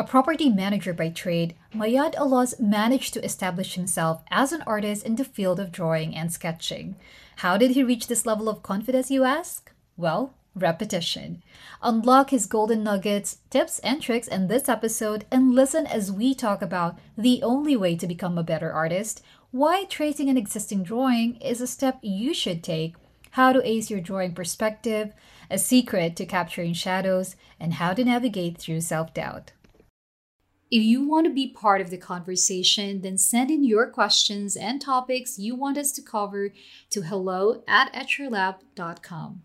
A property manager by trade, Mayad Alas managed to establish himself as an artist in the field of drawing and sketching. How did he reach this level of confidence, you ask? Well, repetition. Unlock his golden nuggets, tips, and tricks in this episode and listen as we talk about the only way to become a better artist, why tracing an existing drawing is a step you should take, how to ace your drawing perspective, a secret to capturing shadows, and how to navigate through self doubt. If you want to be part of the conversation, then send in your questions and topics you want us to cover to hello at etchrlab.com.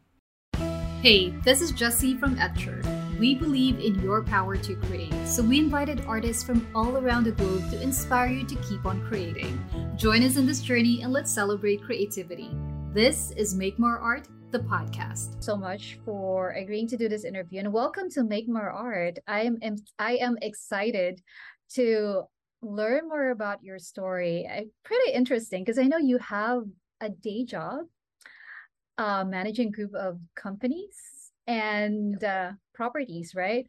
Hey, this is Jessie from Etchr. We believe in your power to create, so we invited artists from all around the globe to inspire you to keep on creating. Join us in this journey and let's celebrate creativity. This is Make More Art the podcast. So much for agreeing to do this interview and welcome to Make More Art. I am I am excited to learn more about your story. Pretty interesting because I know you have a day job uh, managing group of companies and uh, properties, right?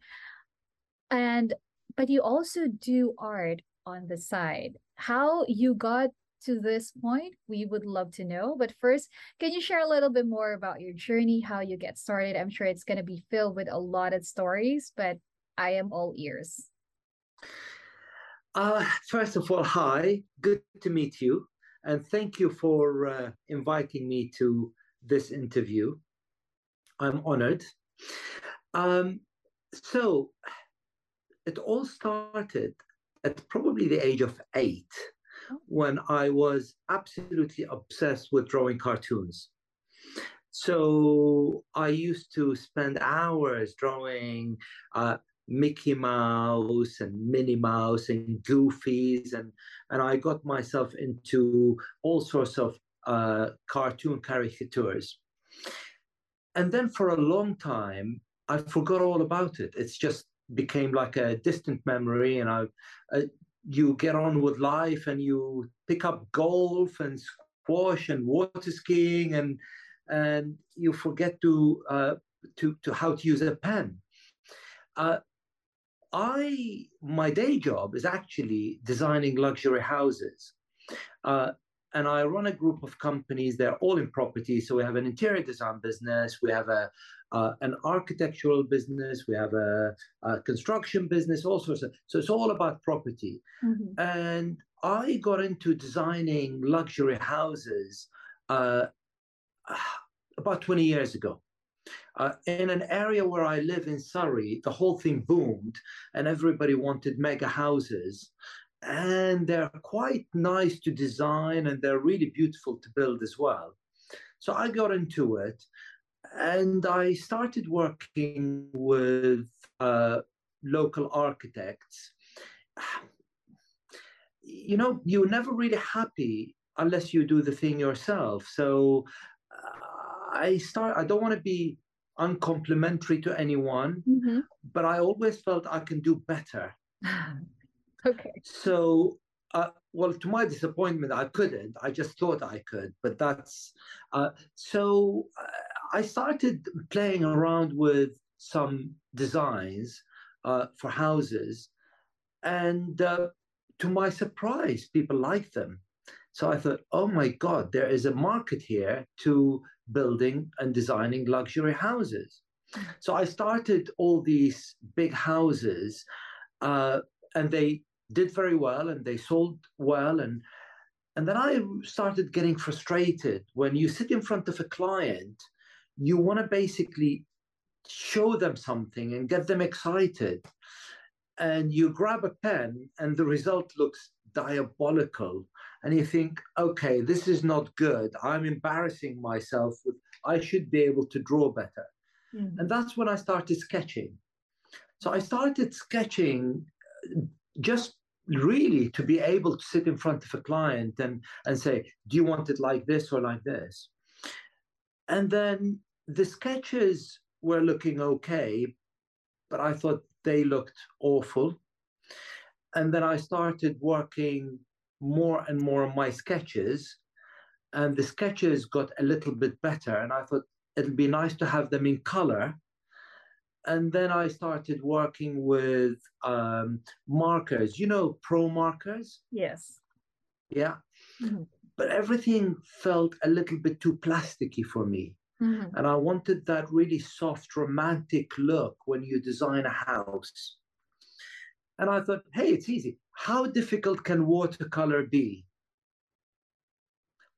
And but you also do art on the side. How you got to this point, we would love to know. But first, can you share a little bit more about your journey, how you get started? I'm sure it's going to be filled with a lot of stories, but I am all ears. Uh, first of all, hi, good to meet you. And thank you for uh, inviting me to this interview. I'm honored. Um, so, it all started at probably the age of eight when I was absolutely obsessed with drawing cartoons. So I used to spend hours drawing uh, Mickey Mouse and Minnie Mouse and Goofies, and and I got myself into all sorts of uh, cartoon caricatures. And then for a long time, I forgot all about it. It's just became like a distant memory, and I, uh, you get on with life and you pick up golf and squash and water skiing and and you forget to uh, to to how to use a pen. Uh, I my day job is actually designing luxury houses. Uh, and I run a group of companies. They're all in property. So we have an interior design business, we have a uh, an architectural business, we have a, a, construction business, all sorts of. So it's all about property. Mm-hmm. And I got into designing luxury houses uh, about 20 years ago. Uh, in an area where I live in Surrey, the whole thing boomed and everybody wanted mega houses. And they're quite nice to design and they're really beautiful to build as well. So I got into it and I started working with uh, local architects. You know, you're never really happy unless you do the thing yourself. So uh, I start. I don't want to be uncomplimentary to anyone, mm-hmm. but I always felt I can do better. okay. So uh, well, to my disappointment, I couldn't. I just thought I could, but that's uh, so. Uh, I started playing around with some designs uh, for houses, and uh, to my surprise, people liked them. So I thought, oh my God, there is a market here to building and designing luxury houses. So I started all these big houses, uh, and they did very well, and they sold well, and and then I started getting frustrated when you sit in front of a client you want to basically show them something and get them excited. And you grab a pen, and the result looks diabolical. And you think, okay, this is not good. I'm embarrassing myself. With, I should be able to draw better. Mm-hmm. And that's when I started sketching. So I started sketching just really to be able to sit in front of a client and, and say, do you want it like this or like this? And then the sketches were looking okay, but I thought they looked awful. And then I started working more and more on my sketches, and the sketches got a little bit better. And I thought it'd be nice to have them in color. And then I started working with um, markers, you know, pro markers. Yes. Yeah. Mm-hmm. But everything felt a little bit too plasticky for me. Mm-hmm. And I wanted that really soft, romantic look when you design a house. And I thought, hey, it's easy. How difficult can watercolor be?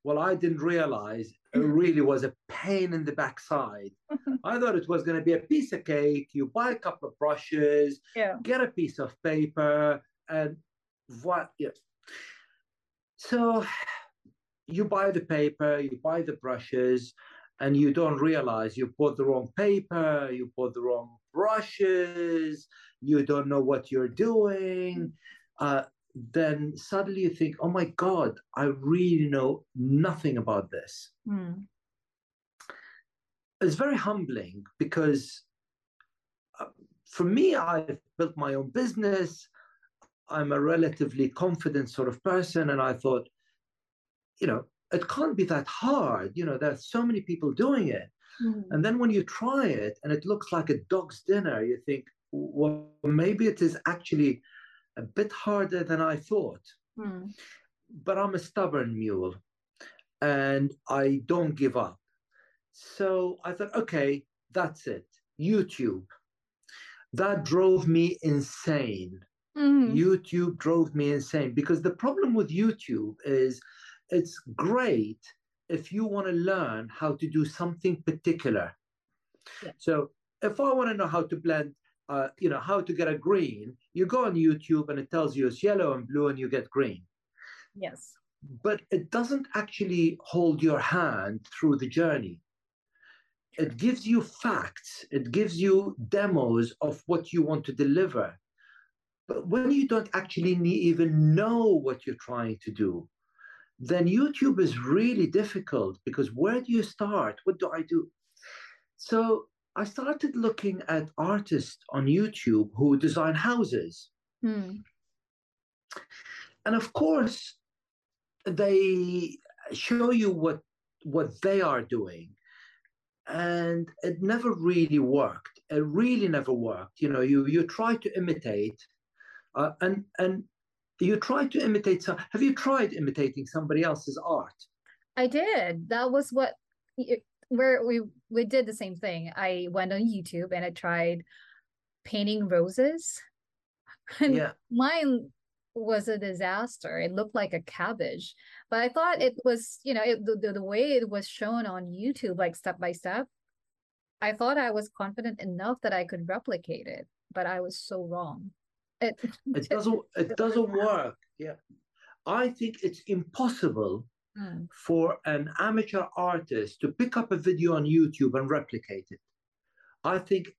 Well, I didn't realize it really was a pain in the backside. I thought it was going to be a piece of cake. You buy a couple of brushes, yeah. get a piece of paper, and what? Yeah. So you buy the paper, you buy the brushes, and you don't realize you bought the wrong paper, you bought the wrong brushes, you don't know what you're doing. Uh, then suddenly you think, oh my God, I really know nothing about this. Mm. It's very humbling because uh, for me, I've built my own business. I'm a relatively confident sort of person. And I thought, you know, it can't be that hard. You know, there's so many people doing it. Mm. And then when you try it and it looks like a dog's dinner, you think, well, maybe it is actually a bit harder than I thought. Mm. But I'm a stubborn mule and I don't give up. So I thought, okay, that's it. YouTube. That drove me insane. Mm. YouTube drove me insane because the problem with YouTube is it's great if you want to learn how to do something particular. Yeah. So if I want to know how to blend uh, you know, how to get a green, you go on YouTube and it tells you it's yellow and blue and you get green. Yes. But it doesn't actually hold your hand through the journey. It gives you facts, it gives you demos of what you want to deliver. But when you don't actually even know what you're trying to do, then YouTube is really difficult because where do you start? What do I do? So I started looking at artists on YouTube who design houses. Hmm. And of course, they show you what what they are doing. And it never really worked. It really never worked. You know, you you try to imitate, uh, and and you try to imitate some. Have you tried imitating somebody else's art? I did. That was what where we we did the same thing. I went on YouTube and I tried painting roses. And yeah. mine was a disaster. It looked like a cabbage, but I thought it was, you know, it, the, the way it was shown on YouTube, like step by step. I thought I was confident enough that I could replicate it, but I was so wrong. It, it doesn't. It doesn't work. Yeah, I think it's impossible mm. for an amateur artist to pick up a video on YouTube and replicate it. I think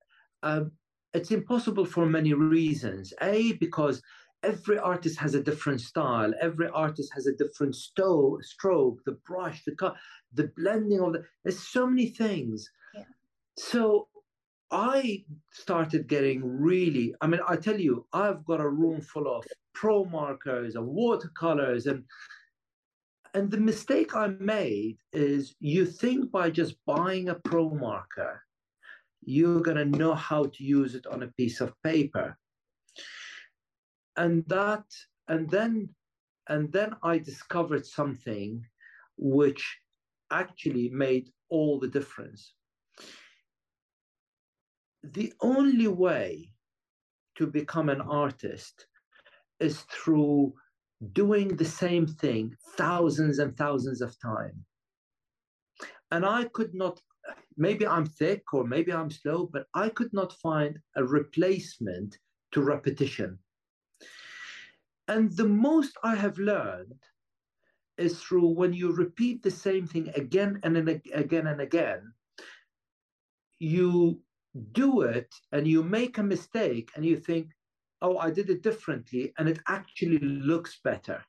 um, it's impossible for many reasons. A, because every artist has a different style, every artist has a different sto- stroke, the brush, the cut, the blending of the. There's so many things. Yeah. So I started getting really, I mean, I tell you, I've got a room full of pro markers and watercolors and and the mistake I made is you think by just buying a pro marker, you're going to know how to use it on a piece of paper. And that, and then, and then I discovered something which actually made all the difference. The only way to become an artist is through doing the same thing thousands and thousands of times. And I could not, maybe I'm thick or maybe I'm slow, but I could not find a replacement to repetition. And the most I have learned is through when you repeat the same thing again and again and again, you do it and you make a mistake and you think, oh, I did it differently, and it actually looks better.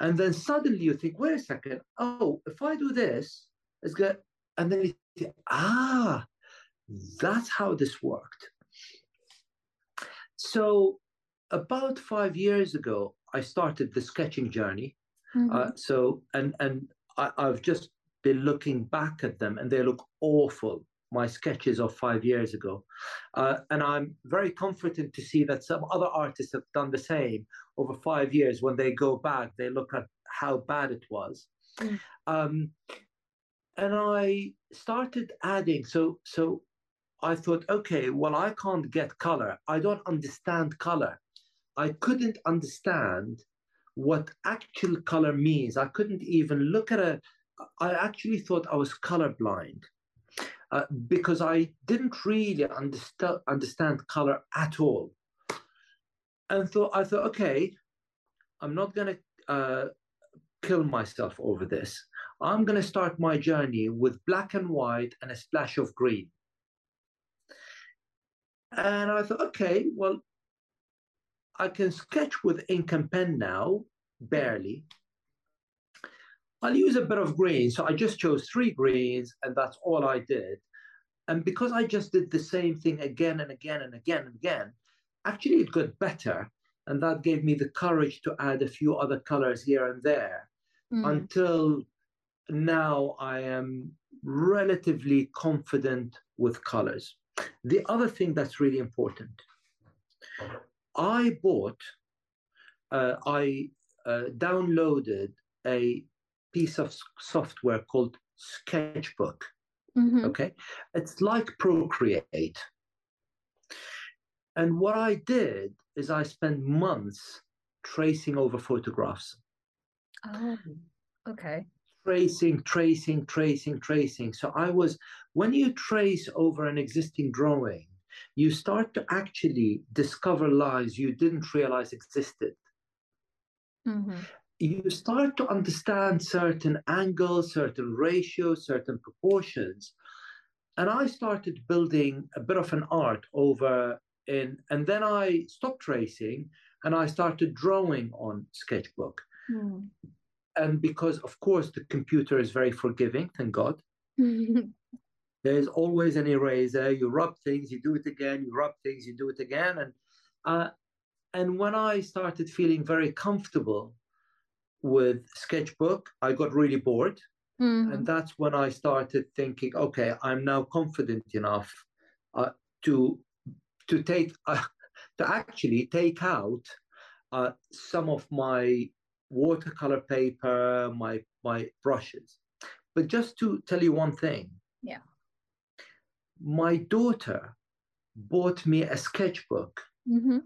And then suddenly you think, wait a second, oh, if I do this, it's good. And then you think, ah, that's how this worked. So about five years ago, I started the sketching journey. Mm-hmm. Uh, so, and, and I, I've just been looking back at them and they look awful, my sketches of five years ago. Uh, and I'm very comforted to see that some other artists have done the same over five years. When they go back, they look at how bad it was. Mm. Um, and I started adding. So, so I thought, okay, well, I can't get color. I don't understand color. I couldn't understand what actual color means. I couldn't even look at a. I actually thought I was colorblind uh, because I didn't really understand understand color at all. And thought I thought, okay, I'm not gonna uh, kill myself over this. I'm gonna start my journey with black and white and a splash of green. And I thought, okay, well, I can sketch with ink and pen now, barely. I'll use a bit of green. So I just chose three greens and that's all I did. And because I just did the same thing again and again and again and again, actually it got better. And that gave me the courage to add a few other colors here and there mm. until now I am relatively confident with colors. The other thing that's really important, I bought, uh, I uh, downloaded a piece of software called Sketchbook. Mm-hmm. Okay. It's like Procreate. And what I did is I spent months tracing over photographs. Oh, okay. Tracing, tracing, tracing, tracing. So I was, when you trace over an existing drawing, you start to actually discover lines you didn't realize existed. Mm-hmm you start to understand certain angles, certain ratios, certain proportions. And I started building a bit of an art over in, and then I stopped tracing and I started drawing on Sketchbook. Mm. And because, of course, the computer is very forgiving, thank God. There's always an eraser. You rub things, you do it again. You rub things, you do it again. And uh, and when I started feeling very comfortable with Sketchbook, I got really bored. Mm-hmm. And that's when I started thinking, okay, I'm now confident enough uh, to to take uh, to actually take out uh, some of my watercolor paper, my my brushes. But just to tell you one thing, yeah, my daughter bought me a sketchbook mm-hmm.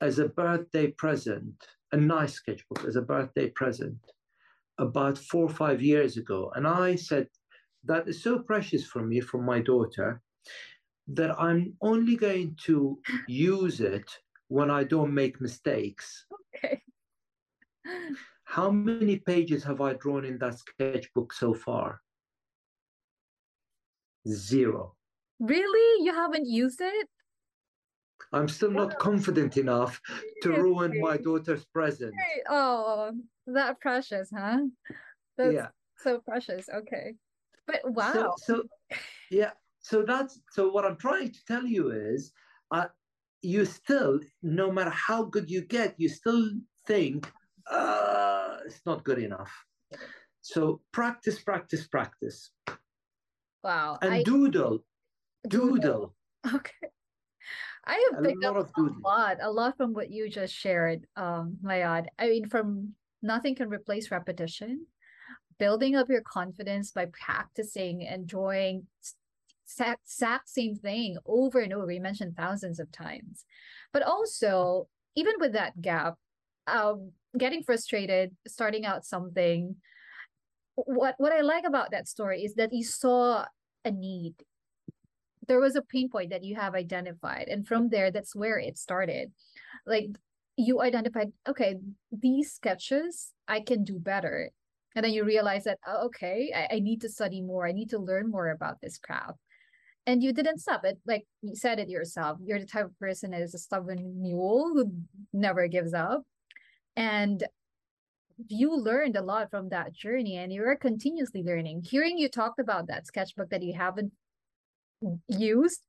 as a birthday present a nice sketchbook as a birthday present about four or five years ago. And I said, that is so precious for me from my daughter that I'm only going to use it when I don't make mistakes. Okay. How many pages have I drawn in that sketchbook so far? Zero. Really? You haven't used it? I'm still not confident enough to ruin my daughter's present. Oh, that precious, huh? That's yeah. so precious. Okay. But wow. So, so yeah. So that's so what I'm trying to tell you is uh, you still, no matter how good you get, you still think uh, it's not good enough. So practice, practice, practice. Wow. And I... doodle, doodle. Doodle. Okay. I have picked up a lot, a lot from what you just shared, um, Mayad. I mean, from nothing can replace repetition, building up your confidence by practicing, and enjoying exact same thing over and over. You mentioned thousands of times, but also even with that gap, um, getting frustrated, starting out something. What what I like about that story is that you saw a need there was a pain point that you have identified and from there that's where it started. Like you identified okay these sketches i can do better. And then you realize that oh, okay I, I need to study more. I need to learn more about this craft. And you didn't stop it. Like you said it yourself you're the type of person that is a stubborn mule who never gives up. And you learned a lot from that journey and you are continuously learning. Hearing you talked about that sketchbook that you haven't used.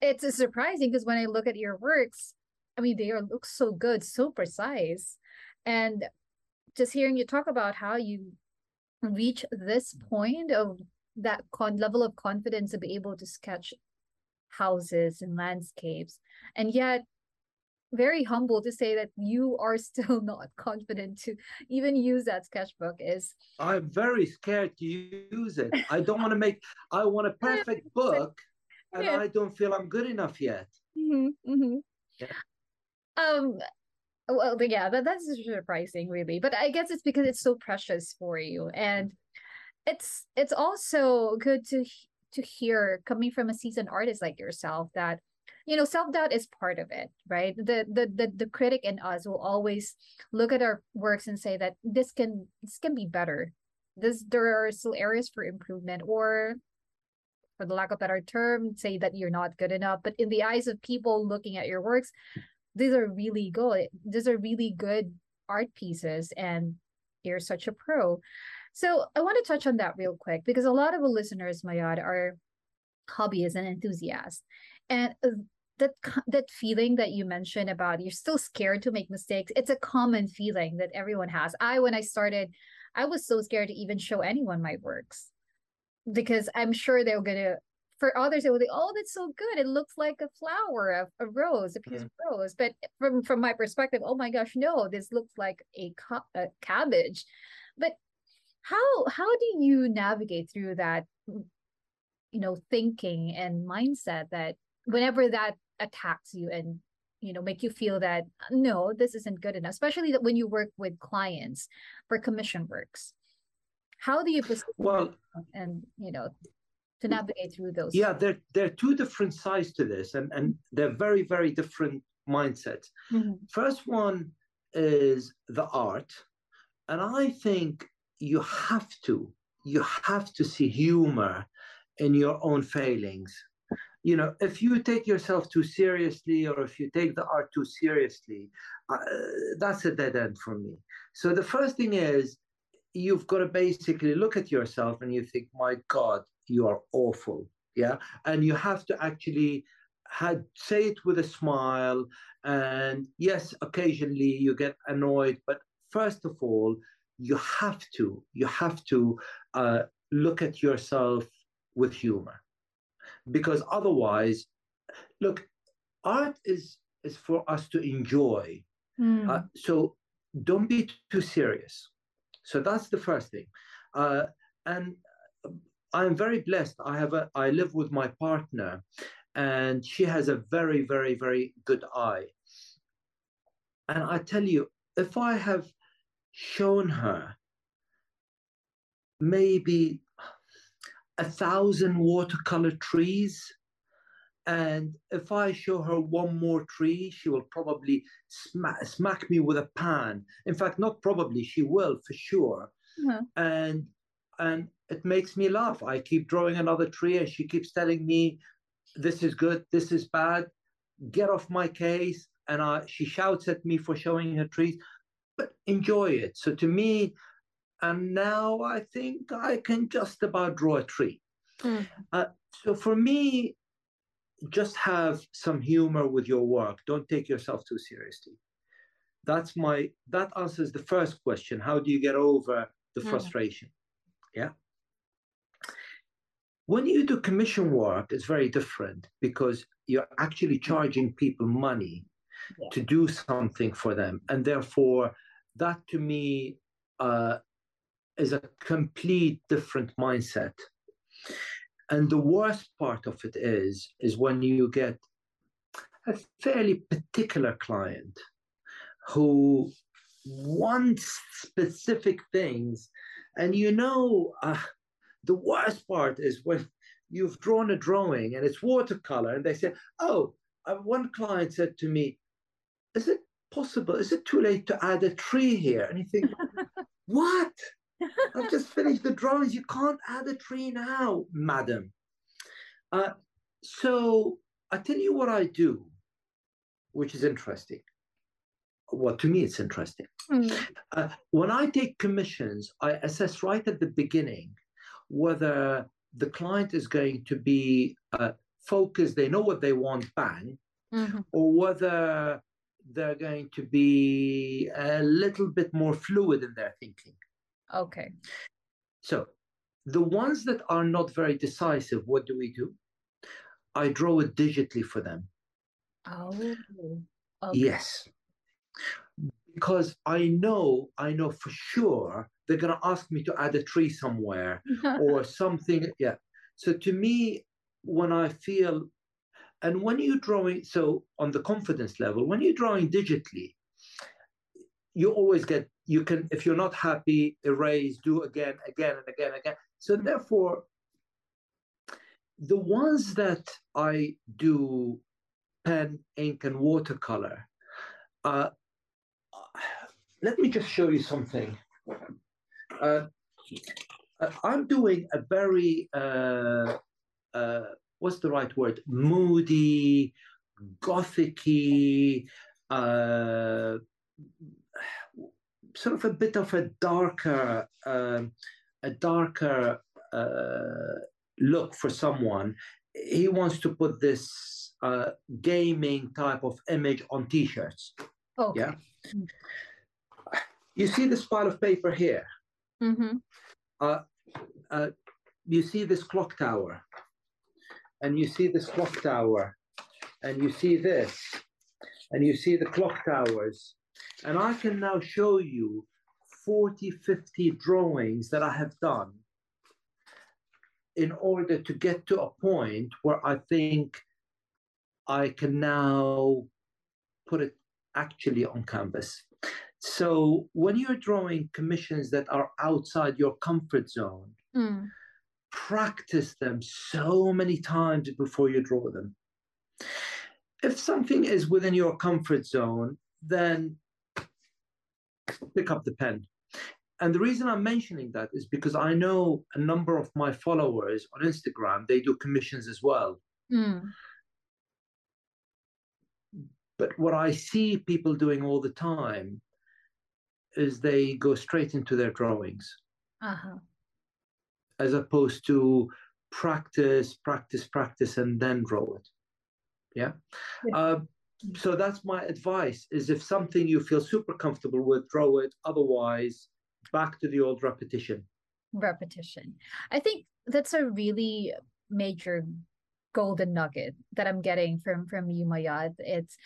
It's surprising because when i look at your works i mean they are look so good so precise. And just hearing you talk about how you reach this point of that con level of confidence to be able to sketch houses and landscapes and yet very humble to say that you are still not confident to even use that sketchbook is i'm very scared to use it i don't want to make i want a perfect book and yeah. i don't feel i'm good enough yet mm-hmm, mm-hmm. Yeah. um well yeah that, that's surprising really but i guess it's because it's so precious for you and it's it's also good to to hear coming from a seasoned artist like yourself that you know self-doubt is part of it right? The, the the the critic in us will always look at our works and say that this can this can be better. This there are still areas for improvement or for the lack of better term say that you're not good enough. But in the eyes of people looking at your works these are really good these are really good art pieces and you're such a pro. So i want to touch on that real quick because a lot of the listeners mayad are hobbyists and enthusiasts. And that that feeling that you mentioned about you're still scared to make mistakes it's a common feeling that everyone has. I when i started i was so scared to even show anyone my works because i'm sure they're gonna for others they will think oh that's so good. It looks like a flower a, a rose a piece mm. of rose. But from from my perspective oh my gosh no this looks like a, a cabbage. But how how do you navigate through that you know thinking and mindset that whenever that attacks you and you know make you feel that no this isn't good enough especially that when you work with clients for commission works. How do you well and you know to navigate through those yeah there, there are two different sides to this and and they're very very different mindsets. Mm-hmm. first one is the art and i think you have to you have to see humor in your own failings you know if you take yourself too seriously or if you take the art too seriously uh, that's a dead end for me. So the first thing is you've got to basically look at yourself and you think my god you are awful yeah? And you have to actually had say it with a smile and yes occasionally you get annoyed but first of all you have to you have to uh, look at yourself with humor because otherwise look art is is for us to enjoy. Mm. uh, so don't be too serious. So that's the first thing. Uh, and i'm very blessed. I have a i live with my partner and she has a very very very good eye. And i tell you if i have shown her maybe a thousand watercolor trees. And if I show her one more tree, she will probably smack, smack me with a pan. In fact, not probably, she will for sure. Mm-hmm. And and it makes me laugh. I keep drawing another tree, and she keeps telling me, "This is good. This is bad. Get off my case." And I, she shouts at me for showing her trees, but enjoy it. So to me, and now I think I can just about draw a tree. Mm. Uh, so for me, just have some humor with your work. Don't take yourself too seriously. That's my that answers the first question. How do you get over the mm. frustration? Yeah. When you do commission work, it's very different because you're actually charging people money yeah. to do something for them, and therefore that to me uh, is a complete different mindset. And the worst part of it is, is when you get a fairly particular client who wants specific things. And you know, uh, the worst part is when you've drawn a drawing and it's watercolor, and they say, Oh, uh, one client said to me, Is it possible? Is it too late to add a tree here? And you think, What? I've just finished the drawings. You can't add a tree now, madam. Uh, so I tell you what I do, which is interesting. Well, to me, it's interesting. Mm. Uh, when I take commissions, I assess right at the beginning whether the client is going to be uh, focused, they know what they want, bang, mm-hmm. or whether they're going to be a little bit more fluid in their thinking. Okay. So the ones that are not very decisive, what do we do? I draw it digitally for them. Oh, okay. Yes. Because I know, I know for sure they're going to ask me to add a tree somewhere or something. Yeah. So to me, when I feel, and when you're drawing, so on the confidence level, when you're drawing digitally, you always get, you can, if you're not happy, erase, do again, again, and again, again. So therefore, the ones that I do pen, ink, and watercolor, uh, let me just show you something. Uh, uh, I'm doing a very, uh, uh, what's the right word? Moody, gothicy, uh, sort of a bit of a darker, um, a darker uh, look for someone. He wants to put this uh, gaming type of image on T-shirts. Okay. Yeah. You see this pile of paper here. Mm-hmm. Uh, uh, you see this clock tower, and you see this clock tower, and you see this, and you see the clock towers, and I can now show you 40, 50 drawings that I have done in order to get to a point where I think I can now put it actually on canvas. So when you're drawing commissions that are outside your comfort zone, Mm. practice them so many times before you draw them. If something is within your comfort zone, then pick up the pen. And the reason I'm mentioning that is because I know a number of my followers on Instagram, they do commissions as well. Mm. But what I see people doing all the time is they go straight into their drawings Uh-huh. as opposed to practice, practice, practice, and then draw it. Yeah. Yeah. Uh, so that's my advice: is if something you feel super comfortable with, draw it. Otherwise, back to the old repetition. repetition. I think that's a really major golden nugget that I'm getting from from you, Mayad. It's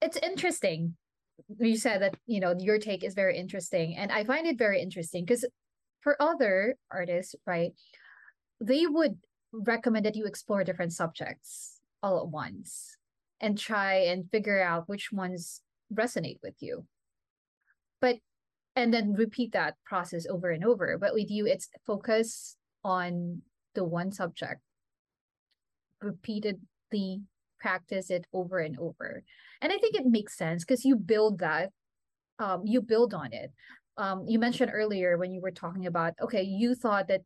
it's interesting. You said that, you know, your take is very interesting. And I find it very interesting because for other artists, right, they would recommend that you explore different subjects all at once and try and figure out which ones resonate with you. But and then repeat that process over and over. But with you, it's focus on the one subject, repeatedly practice it over and over. And I think it makes sense because you build that, um, you build on it. Um, you mentioned earlier when you were talking about, okay, you thought that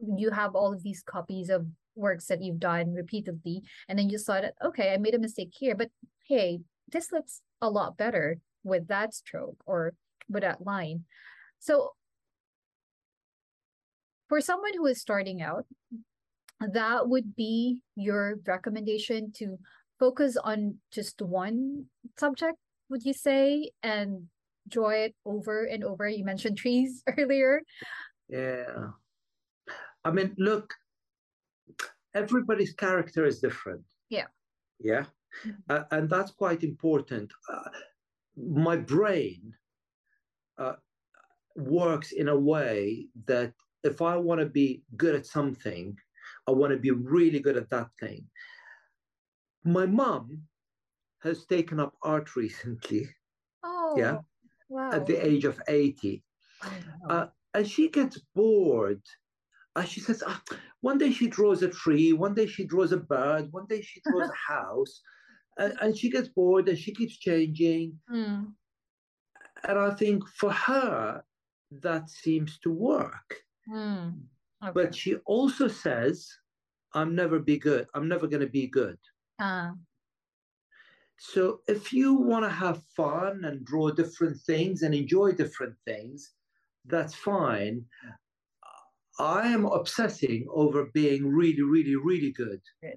you have all of these copies of works that you've done repeatedly, and then you saw that, okay, I made a mistake here, but hey, this looks a lot better with that stroke or with that line. So for someone who is starting out, that would be your recommendation to focus on just one subject, would you say, and draw it over and over? You mentioned trees earlier. Yeah. I mean, look, everybody's character is different. Yeah. Yeah. Mhm. Uh, and that's quite important. Uh, my brain uh, works in a way that if I want to be good at something, I want to be really good at that thing. My mom has taken up art recently Oh, Yeah. wow. at the age of 80. Wow. Uh, and she gets bored. Uh, she says, ah, one day she draws a tree, one day she draws a bird, one day she draws a house. And, and she gets bored and she keeps changing. Mm, And I think for her, that seems to work. mm. Okay. But she also says, I'm never be good. I'm never going to be good. Ah, So if you want to have fun and draw different things and enjoy different things, that's fine. I am obsessing over being really, really, really good. Good.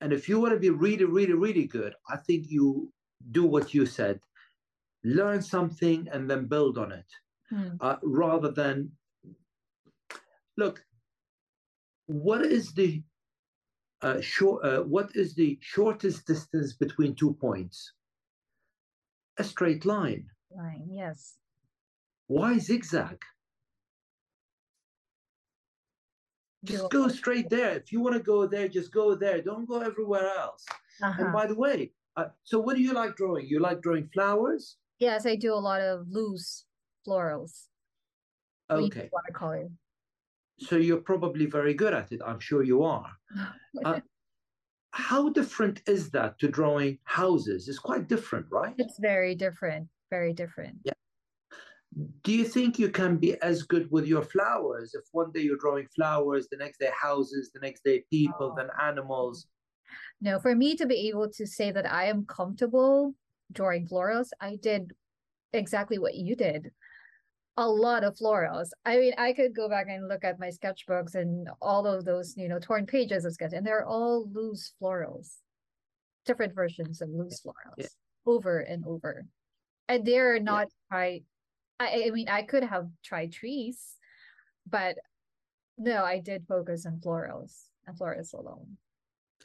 And if you want to be really, really, really good, I think you do what you said learn something and then build on it mm, uh, rather than look, what is the uh, short? Uh, what is the shortest distance between two points? A straight line. Line, yes. Why zigzag? Just go straight there. If you want to go there, just go there. Don't go everywhere else. Uh-huh. And by the way, uh, so what do you like drawing? You like drawing flowers? Yes, I do a lot of loose florals. Okay. Watercolor. So you're probably very good at it. I'm sure you are. uh, how different is that to drawing houses? It's quite different, right? It's very different. Very different. Yeah. Do you think you can be as good with your flowers if one day you're drawing flowers, the next day houses, the next day people, oh. then animals? No, for me to be able to say that I am comfortable drawing florals, I did exactly what you did. A lot of florals. I mean, I could go back and look at my sketchbooks and all of those, you know, torn pages of sketch, and they're all loose florals, different versions of loose florals yeah. over and over. And they're not yeah. I, I mean, I could have tried trees, but no, I did focus on florals and florals alone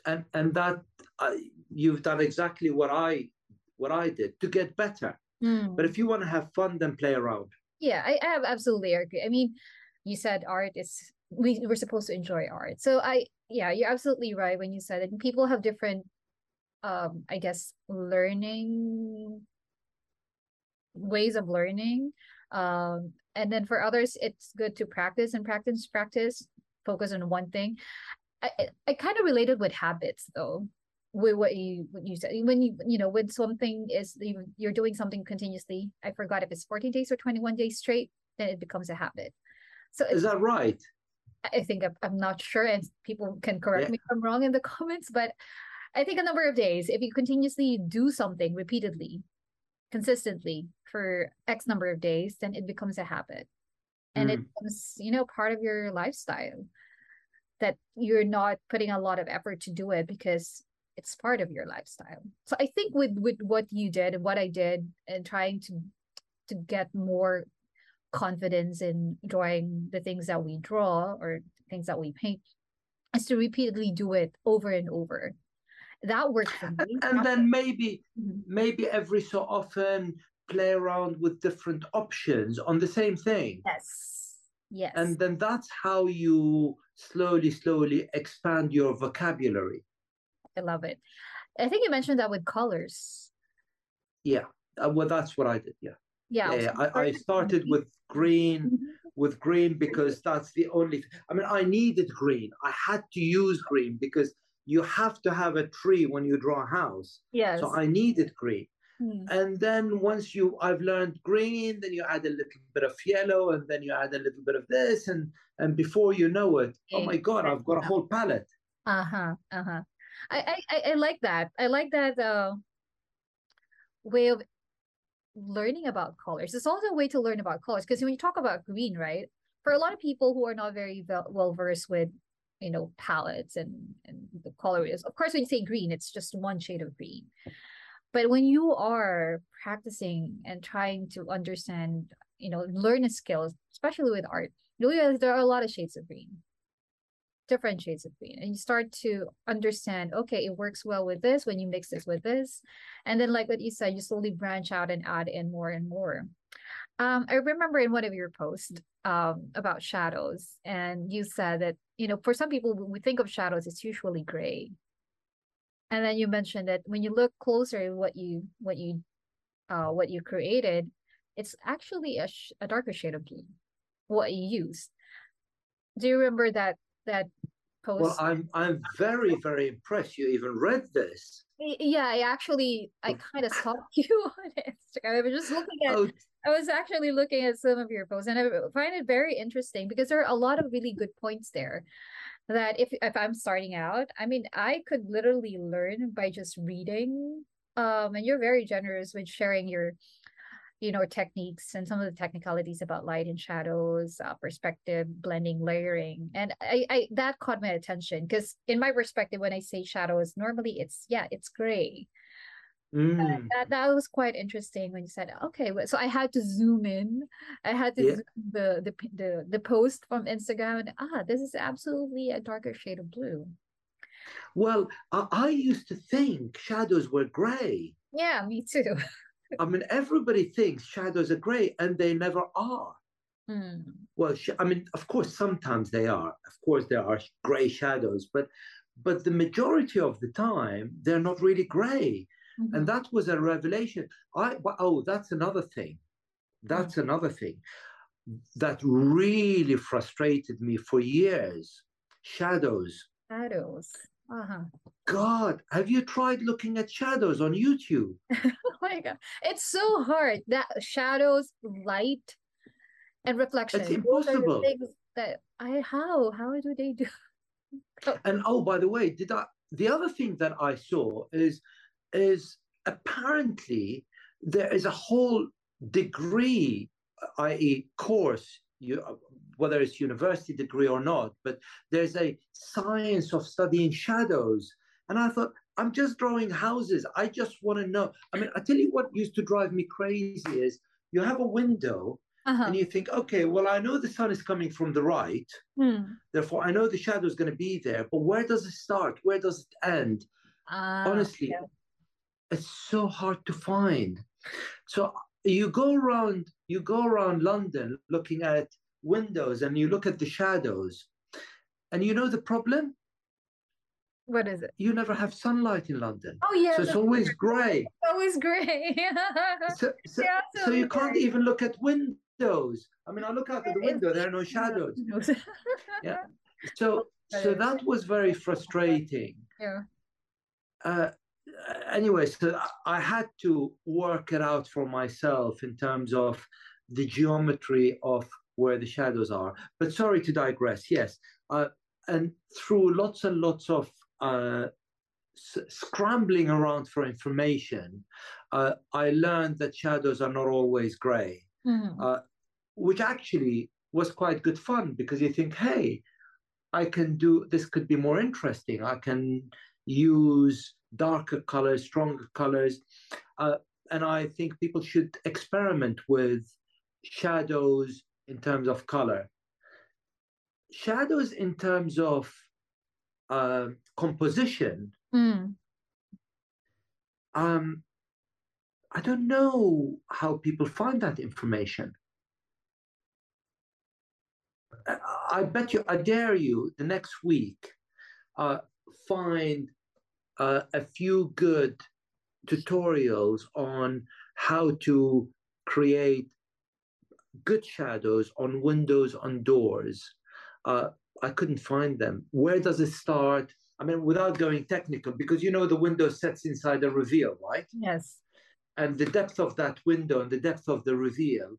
and and that uh, you've done exactly what I what I did to get better. Mm. But if you want to have fun, then play around. Yeah, I, I absolutely agree. I mean, you said art is we we're supposed to enjoy art. So I yeah, you're absolutely right when you said it. People have different um I guess learning ways of learning. Um and then for others it's good to practice and practice practice focus on one thing I, I kind of related with habits though with what you what you said when you you know when something is you're doing something continuously i forgot if it's 14 days or 21 days straight then it becomes a habit so is that right i think i'm, I'm not sure and people can correct yeah. me if i'm wrong in the comments but i think a number of days if you continuously do something repeatedly consistently for x number of days then it becomes a habit. And mm. it becomes you know part of your lifestyle that you're not putting a lot of effort to do it because it's part of your lifestyle. So i think with with what you did and what i did and trying to to get more confidence in drawing the things that we draw or things that we paint is to repeatedly do it over and over that works for me and then maybe mm-hmm. maybe every so often play around with different options on the same thing yes yes and then that's how you slowly, slowly expand your vocabulary. I love it. I think you mentioned that with colors. Yeah, uh, well, that's what I did. Yeah. Yeah. yeah I, I started with green, mm-hmm. with green because that's the only. I mean, I needed green. I had to use green because you have to have a tree when you draw a house. Yes. So I needed green. Hmm. And then once you, I've learned green, then you add a little bit of yellow, and then you add a little bit of this, and and before you know it, oh my god, I've got a whole palette. Uh huh. Uh huh. I, I I like that. I like that uh, way of learning about colors. It's also a way to learn about colors because when you talk about green, right? For a lot of people who are not very well versed with you know palettes and and the color is of course when you say green it's just one shade of green. But when you are practicing and trying to understand you know learn a skill especially with art you realize there are a lot of shades of green different shades of green and you start to understand okay it works well with this when you mix this with this. And then like what you said you slowly branch out and add in more and more. Um, i remember in one of your posts um, about shadows and you said that you know for some people when we think of shadows it's usually gray. And then you mentioned that when you look closer at what you what you uh what you created it's actually a, sh- a darker shade of blue what you used. Do you remember that that post? Well i'm i'm very very impressed you even read this. Yeah i actually i kind of saw you on instagram. I was just looking at oh. I was actually looking at some of your posts and i find it very interesting because there are a lot of really good points there that if if I'm starting out, I mean, I could literally learn by just reading. Um, and you're very generous with sharing your, you know, techniques and some of the technicalities about light and shadows, uh, perspective, blending, layering, and I, I that caught my attention because in my perspective, when I say shadows, normally it's yeah, it's gray, Mm, That that was quite interesting when you said, okay, so I had to zoom in. I had to yeah. zoom the the the the post from Instagram and ah, this is absolutely a darker shade of blue. Well, I, I used to think shadows were gray. Yeah, me too. I mean, everybody thinks shadows are gray, and they never are. Mm, Well, sh- I mean, of course, sometimes they are. Of course, there are gray shadows, but but the majority of the time, they're not really gray. And mhm, that was a revelation. I oh, that's another thing. That's another thing that really frustrated me for years. Shadows. Shadows. Uh-huh. God, have you tried looking at shadows on YouTube? Oh my God. It's so hard. That shadows, light, and reflection. The impossible. things that I how how do they do? Oh, And oh, by the way, did I? The other thing that I saw is is apparently there is a whole degree, i.e., course, you whether it's university degree or not, but there's a science of studying shadows. And I thought, I'm just drawing houses. I just want to know. I mean, I tell you what used to drive me crazy is you have a window and uh-huh. you think, okay, well, I know the sun is coming from the right. Hmm. Therefore, I know the shadow is going to be there, but where does it start? Where does it end? Ah, Honestly, yeah. It's so hard to find. So you go around, you go around London looking at windows and you look at the shadows, and you know the problem? What is it? You never have sunlight in London. Oh yeah, So it's always grey. always gray. So, so, Yeah, so you absolutely can't even look at windows. I mean, I look out of the window, there are no shadows. Yeah. So so that was very frustrating. Yeah. uh, anyway, so I had to work it out for myself in terms of the geometry of where the shadows are. But sorry to digress. Yes, uh, and through lots and lots of uh, s- scrambling around for information, uh, I learned that shadows are not always grey, Mhm. uh, which actually was quite good fun because you think, hey, I can do this could be more interesting. I can use darker colors, stronger colors. Uh, and I think people should experiment with shadows in terms of color. Shadows in terms of uh, composition, Mm. um, I don't know how people find that information. I, I bet you, I dare you, the next week, uh, find uh, a few good tutorials on how to create good shadows on windows on doors. Uh, I couldn't find them. Where does it start? I mean, without going technical, because you know the window sets inside a reveal, right? Yes. And the depth of that window and the depth of the reveal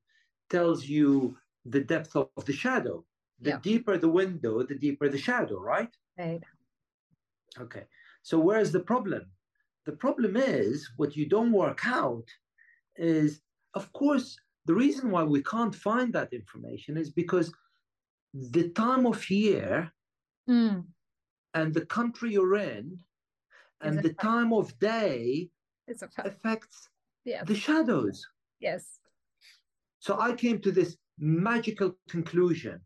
tells you the depth of the shadow. The Yeah. deeper the window, the deeper the shadow, right? Right. Okay. So where's the problem? The problem is what you don't work out is, of course, the reason why we can't find that information is because the time of year Mm. and the country you're in and the time of day It's a fact. affects Yes. the shadows. Yes. So I came to this magical conclusion.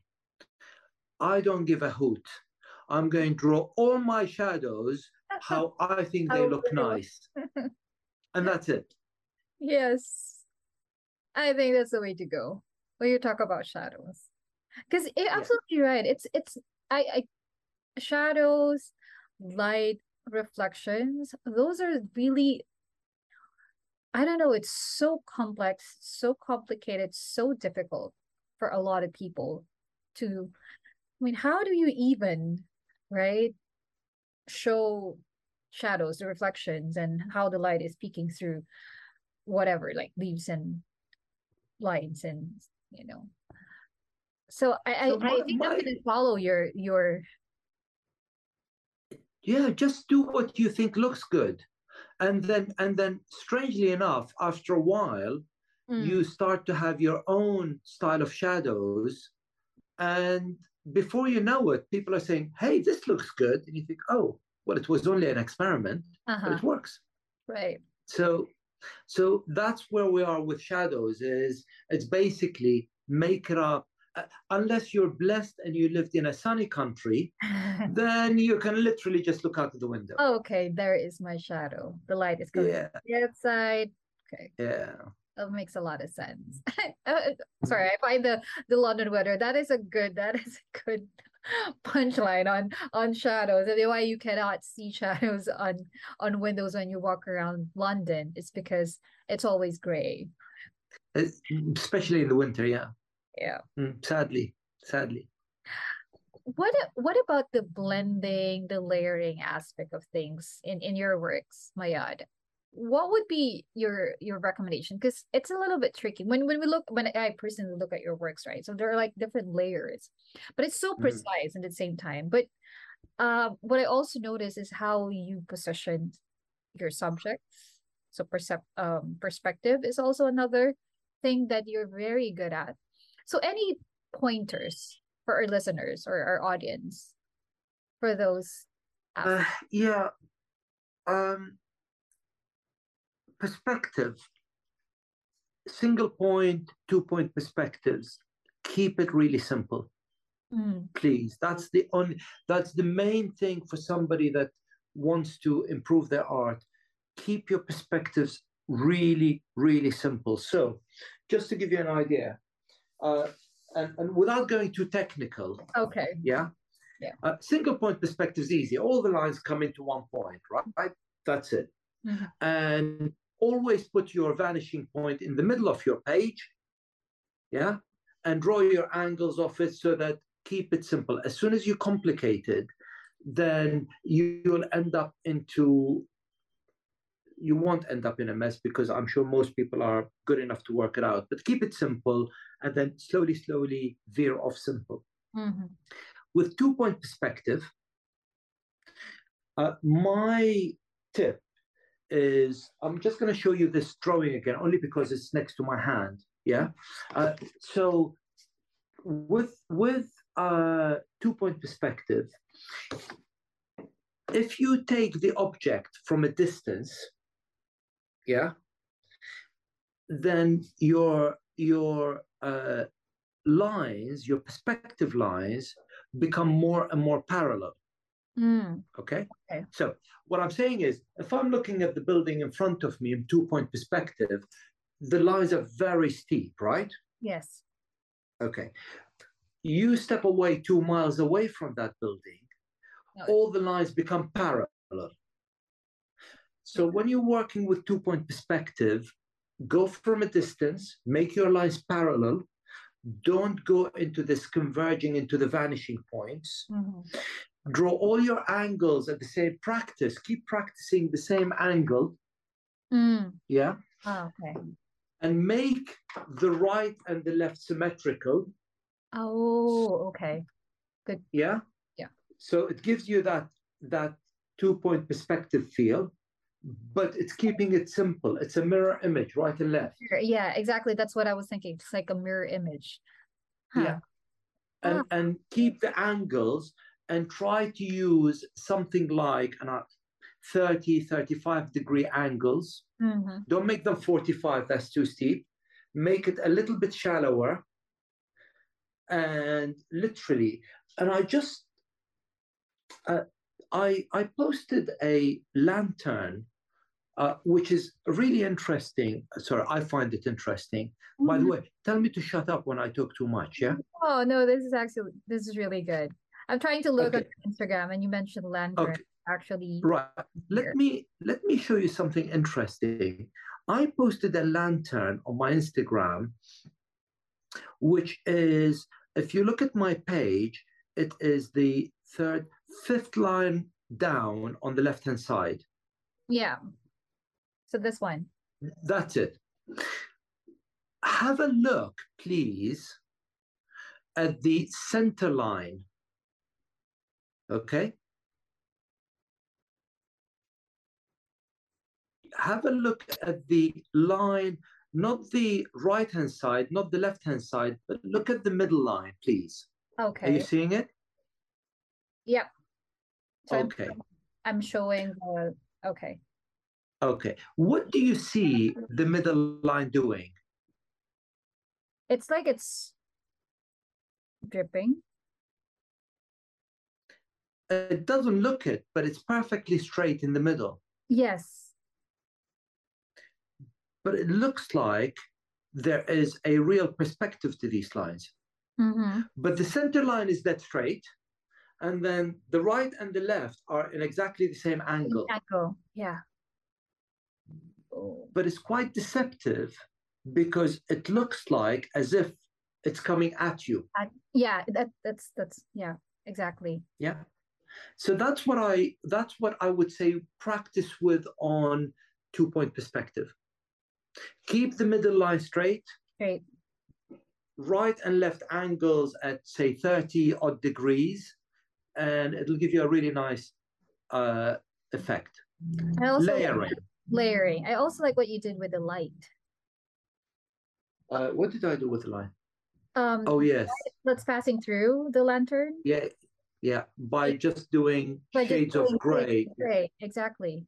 I don't give a hoot. I'm going to draw all my shadows how I think they How look they look. nice. And that's it. Yes. I think that's the way to go when you talk about shadows. Because you're Yeah. absolutely right. It's it's I, I shadows, light, reflections, those are really I don't know, it's so complex, so complicated, so difficult for a lot of people to I mean, how do you even, right, show shadows, the reflections, and how the light is peeking through whatever, like leaves and lines and you know. So I I, So I my, think I'm my gonna follow your your yeah, just do what you think looks good. And then and then strangely enough, after a while, Mm, you start to have your own style of shadows. And before you know it, people are saying, hey, this looks good. And you think, oh, well, it was only an experiment, but uh-huh, it works. right. So, so that's where we are with shadows. Is it's basically make it up. Uh, unless you're blessed and you lived in a sunny country, then you can literally just look out of the window. Oh, okay, there is my shadow. The light is coming Yeah, the outside. Okay, yeah. that makes a lot of sense. Uh, sorry, I find the the London weather. That is a good. That is a good punchline on on shadows. And why you cannot see shadows on on windows when you walk around London It's because it's always gray. Especially in the winter. Yeah, Yeah. Mm, sadly, sadly. What what about the blending, the layering aspect of things in in your works, Mayad? What would be your your recommendation? Because it's a little bit tricky when when we look when I personally look at your works, right? So there are like different layers, but it's so Mm. precise at the same time. But uh, what I also notice is how you position your subjects. So percep um perspective is also another thing that you're very good at. So any pointers for our listeners or our audience for those Uh, yeah. Um, perspective. Single point, two point perspectives. Keep it really simple. Mm, please that's the only that's the main thing for somebody that wants to improve their art keep your perspectives really really simple so just to give you an idea uh, and, and without going too technical okay. yeah Yeah. uh, single point perspective is easy all the lines come into one point right, right? that's it Mhm. and always put your vanishing point in the middle of your page yeah and draw your angles off it so that keep it simple. As soon as you complicate it then you will end up into you won't end up in a mess because i'm sure most people are good enough to work it out. But keep it simple and then slowly slowly veer off simple. Mhm. with two point perspective uh, my tip is i'm just going to show you this drawing again only because it's next to my hand yeah? Uh, so with with uh, two point perspective if you take the object from a distance yeah then your your uh, lines your perspective lines become more and more parallel Mm, Okay. Okay. So what I'm saying is, if I'm looking at the building in front of me in two point perspective, the lines are very steep, right? yes. Okay. You step away two miles away from that building, No. all the lines become parallel. So when you're working with two point perspective, go from a distance, make your lines parallel. Don't go into this converging into the vanishing points. Mhm. Draw all your angles at the same practice keep practicing the same angle Mm. yeah Oh, okay. and make the right and the left symmetrical Oh, okay. Good yeah Yeah. so it gives you that that two point perspective feel but it's keeping it simple it's a mirror image right and left Yeah, exactly. That's what I was thinking. It's like a mirror image. Huh. Yeah. and and keep the angles and try to use something like an uh, 30 35 degree angles Mhm. Don't make them 45, that's too steep. Make it a little bit shallower. And literally, and I just, uh, I, I posted a lantern, uh, which is really interesting. Sorry, I find it interesting. By the Mhm. way, tell me to shut up when I talk too much, yeah? Oh, no, this is actually this is really good. I'm trying to look Okay. at Instagram and you mentioned lantern. Okay. Actually, Right. Let here. me let me show you something interesting. I posted a lantern on my Instagram, which is if you look at my page, it is the third, fifth line down on the left hand side. Yeah. So this one. That's it. Have a look, please, at the center line. Okay? Have a look at the line, not the right hand side, not the left hand side, but look at the middle line, please. Okay. Are you seeing it? Yep. So I'm, Okay. I'm showing the okay. Okay. What do you see the middle line doing? It's like it's dripping. It doesn't look it, but it's perfectly straight in the middle. Yes. But it looks like there is a real perspective to these lines. Mm-hmm. But the center line is that straight, and then the right and the left are in exactly the same angle. Angle. Yeah. But it's quite deceptive because it looks like as if it's coming at you. Uh, yeah, that that's that's yeah, exactly. Yeah. So that's what I that's what I would say practice with on two point perspective. Keep the middle line straight. Straight. Right and left angles at say 30 odd degrees, and it'll give you a really nice uh, effect. I also Layering. Like layering. I also like what you did with the light. Uh, what did I do with the light? Um, Oh yes, that's passing through the lantern. yeah, yeah. By just doing By shades of gray. Gray, exactly.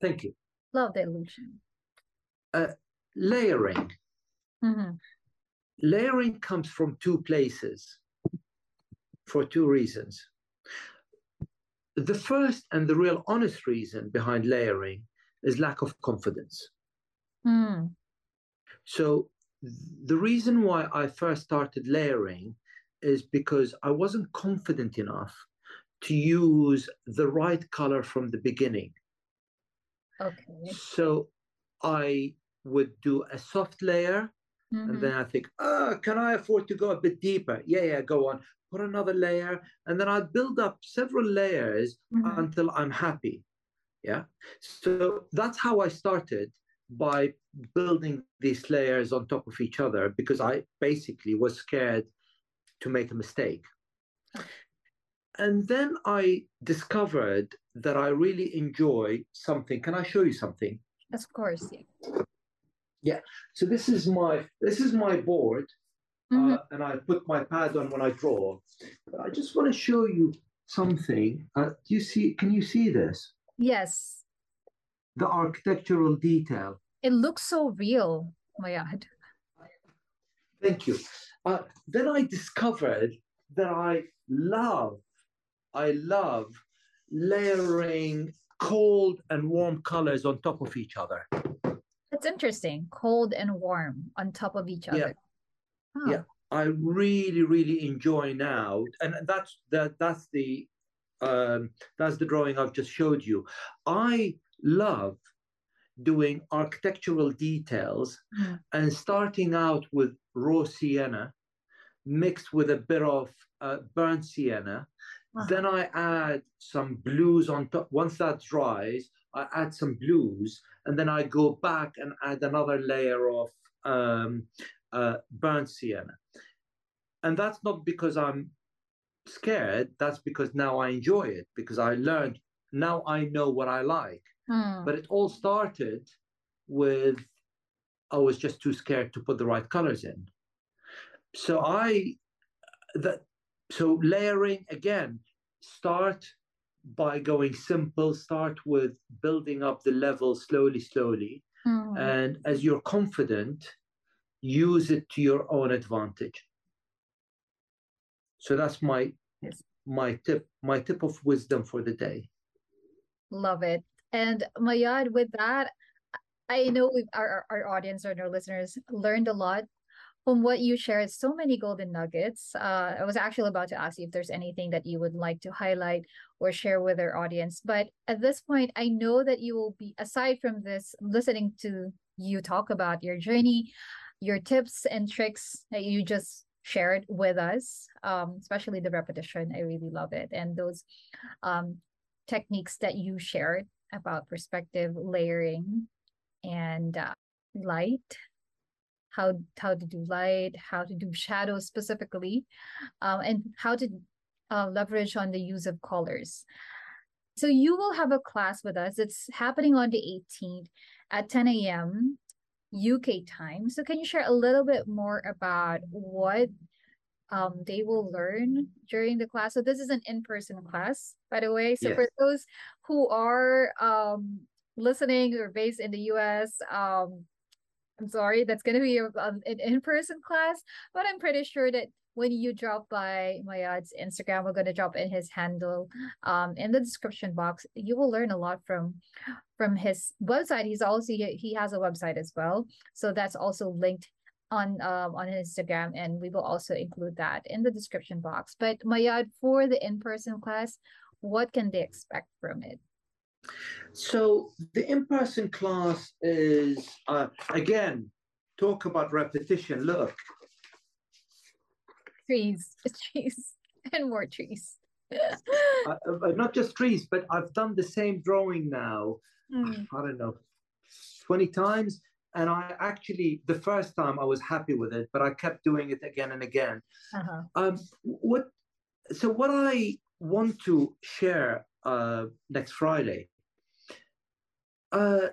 Thank you. Love the illusion. Layering. Mm-hmm. Layering comes from two places for two reasons. The first and the real honest reason behind layering is lack of confidence. Mm. So, the reason why I first started layering is because I wasn't confident enough to use the right color from the beginning. Okay. So, I would do a soft layer Mhm. And then I think, oh, can I afford to go a bit deeper? Yeah, yeah, go on. Put another layer. And then I build up several layers Mhm. until I'm happy. Yeah. So that's how I started by building these layers on top of each other because I basically was scared to make a mistake. And then I discovered that I really enjoy something. Can I show you something? Of course, yeah. Yeah. So this is my this is my board Mhm. uh, and I put my pad on when I draw. But I just want to show you something. Uh, do you see? Can you see this? yes. The architectural detail. It looks so real. Oh my God. Thank you. Uh, then I discovered that I love, I love layering cold and warm colors on top of each other. It's interesting. Cold and warm on top of each Yeah. other. Oh, Yeah. I really, really enjoy now, and that's that. That's the um, that's the drawing I've just showed you. I love doing architectural details Mm. and starting out with raw sienna mixed with a bit of uh, burnt sienna. Uh-huh. Then I add some blues on top. Once that dries, I add some blues, and then I go back and add another layer of um, uh, burnt sienna. And that's not because I'm scared. That's because now I enjoy it because I learned. Now I know what I like. Hmm. But it all started with I was just too scared to put the right colors in. So I that so layering again start by going simple start with building up the level slowly slowly Hmm. and as you're confident use it to your own advantage so that's my Yes. my tip my tip of wisdom for the day Love it. And Mayad, with that, I know our our audience and our listeners learned a lot from what you shared. So many golden nuggets. Uh, I was actually about to ask you if there's anything that you would like to highlight or share with our audience. But at this point, I know that you will be, aside from this, listening to you talk about your journey, your tips and tricks that you just shared with us, um, especially the repetition. I really love it. And those um, techniques that you shared about perspective layering and uh, light. How how to do light how to do shadows specifically um, and how to uh, leverage on the use of colors. So you will have a class with us. It's happening on the 18th at 10 a.m uk time. So can you share a little bit more about what um, they will learn during the class. So this is an in-person class, by the way. So Yes. for those who are um, listening or based in the US, um, I'm sorry, that's going to be a, um, an in-person class, but I'm pretty sure that when you drop by Mayad's Instagram, we're going to drop in his handle um, in the description box. You will learn a lot from from his website. He's also he has a website as well, so that's also linked on um, on Instagram, and we will also include that in the description box. But Mayad, for the in-person class, what can they expect from it? So the in-person class is uh, again talk about repetition. Look, Trees, trees, and more trees. uh, uh, not just trees, but I've done the same drawing now. Mm, I don't know, twenty times, and I actually the first time I was happy with it, but I kept doing it again and again. uh-huh. Um, what? So what I want to share uh, next Friday. Uh,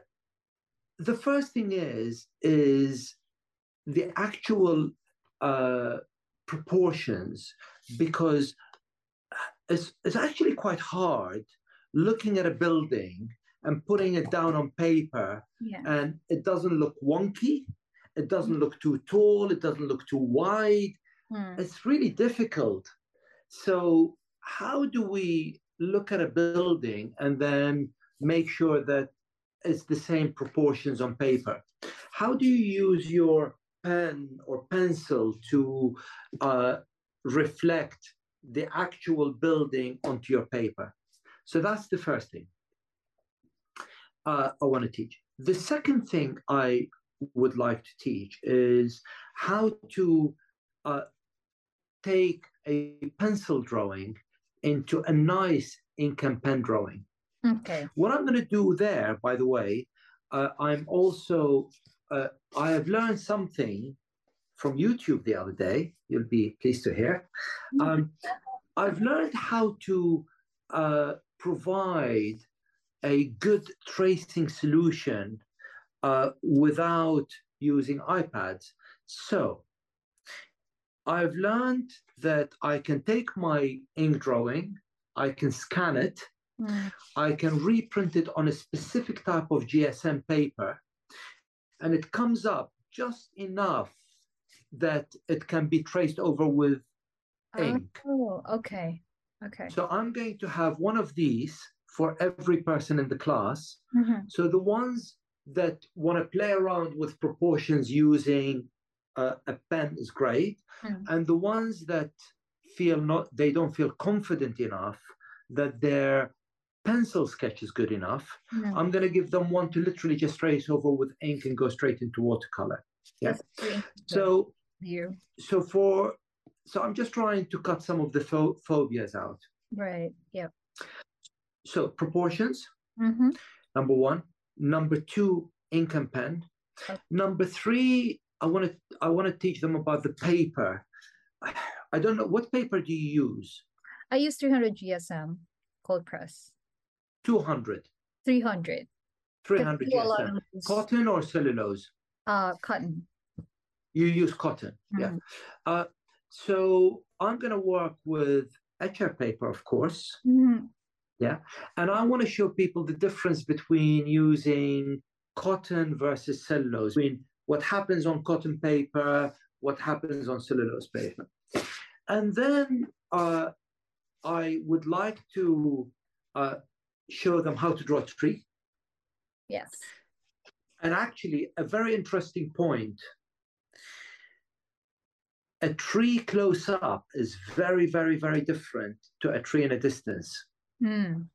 the first thing is is the actual uh, proportions because it's it's actually quite hard looking at a building and putting it down on paper Yeah. and it doesn't look wonky it doesn't look too tall it doesn't look too wide Mm, it's really difficult. So, how do we look at a building and then make sure that it's the same proportions on paper? How do you use your pen or pencil to uh, reflect the actual building onto your paper? So, that's the first thing uh, I want to teach. The second thing I would like to teach is how to uh, take a pencil drawing into a nice ink and pen drawing. Okay. What I'm going to do there, by the way, uh, I'm also, uh, I have learned something from YouTube the other day. You'll be pleased to hear. Um, I've learned how to uh, provide a good tracing solution uh, without using iPads. So I've learned that I can take my ink drawing, I can scan it, Mm, I can reprint it on a specific type of GSM paper, and it comes up just enough that it can be traced over with ink. Oh, okay. Okay. So I'm going to have one of these for every person in the class. Mhm. So the ones that want to play around with proportions using uh, a pen is great, Mm. and the ones that feel not they don't feel confident enough that their pencil sketch is good enough, Mm. I'm going to give them one to literally just trace over with ink and go straight into watercolor. yeah. That's very interesting. So you so for so I'm just trying to cut some of the pho- phobias out. right. Yeah. So proportions, Mm-hmm. number one. Number two, ink and pen. Okay. Number three, I want to I want to teach them about the paper. I don't know what paper do you use. I use 300 GSM cold press. 200, 300. 300 do a lot GSM. Cotton or cellulose? Uh, cotton. You use cotton. Yeah. Mhm. Uh, so I'm going to work with Etchr paper, of course, Mhm. and I want to show people the difference between using cotton versus cellulose. Between what happens on cotton paper, what happens on cellulose paper, and then uh, I would like to uh, show them how to draw a tree. Yes. And actually, a very interesting point. A tree close up is very, very, very different to a tree in a distance. Mm.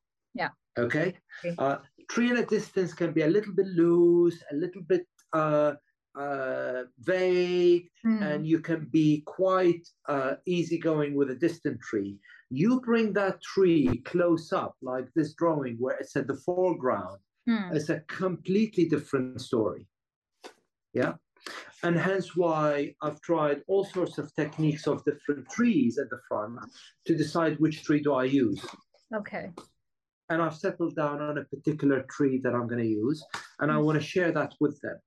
Okay. Okay. Uh, tree in a distance can be a little bit loose, a little bit uh, uh, vague, Mm. and you can be quite uh, easygoing with a distant tree. You bring that tree close up, like this drawing where it's at the foreground, Mm. it's a completely different story. Yeah. And hence why I've tried all sorts of techniques of different trees at the front to decide which tree do I use. Okay. And I've settled down on a particular tree that I'm going to use, and I want to share that with them.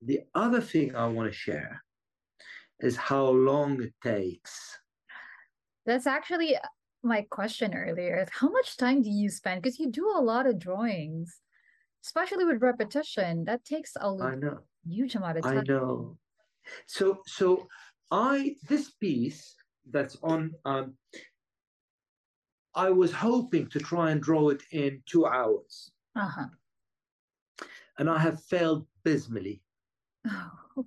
The other thing I want to share is how long it takes. That's actually my question earlier. How much time do you spend? Because you do a lot of drawings, especially with repetition. That takes a I know. huge amount of time. I know. So so I this piece that's on um I was hoping to try and draw it in two hours. Uh-huh. And I have failed abysmally. Oh,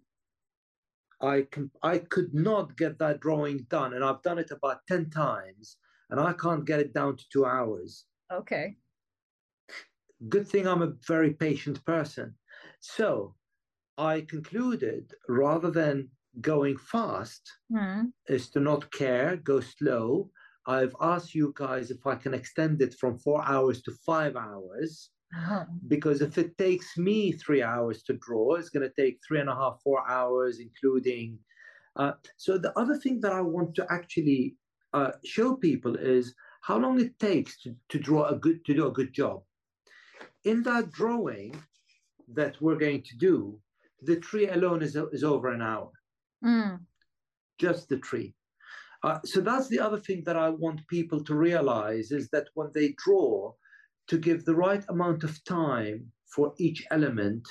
I can I could not get that drawing done, and I've done it about 10 times, and I can't get it down to two hours. okay. Good thing I'm a very patient person. So I concluded rather than going fast Hmm. is to not care, go slow. I've asked you guys if I can extend it from four hours to five hours. Oh. because if it takes me three hours to draw, it's going to take three and a half, four hours, including. Uh, so the other thing that I want to actually uh, show people is how long it takes to, to draw a good to do a good job. In that drawing that we're going to do, the tree alone is is over an hour, Mm. just the tree. Uh, so that's the other thing that I want people to realize is that when they draw, to give the right amount of time for each element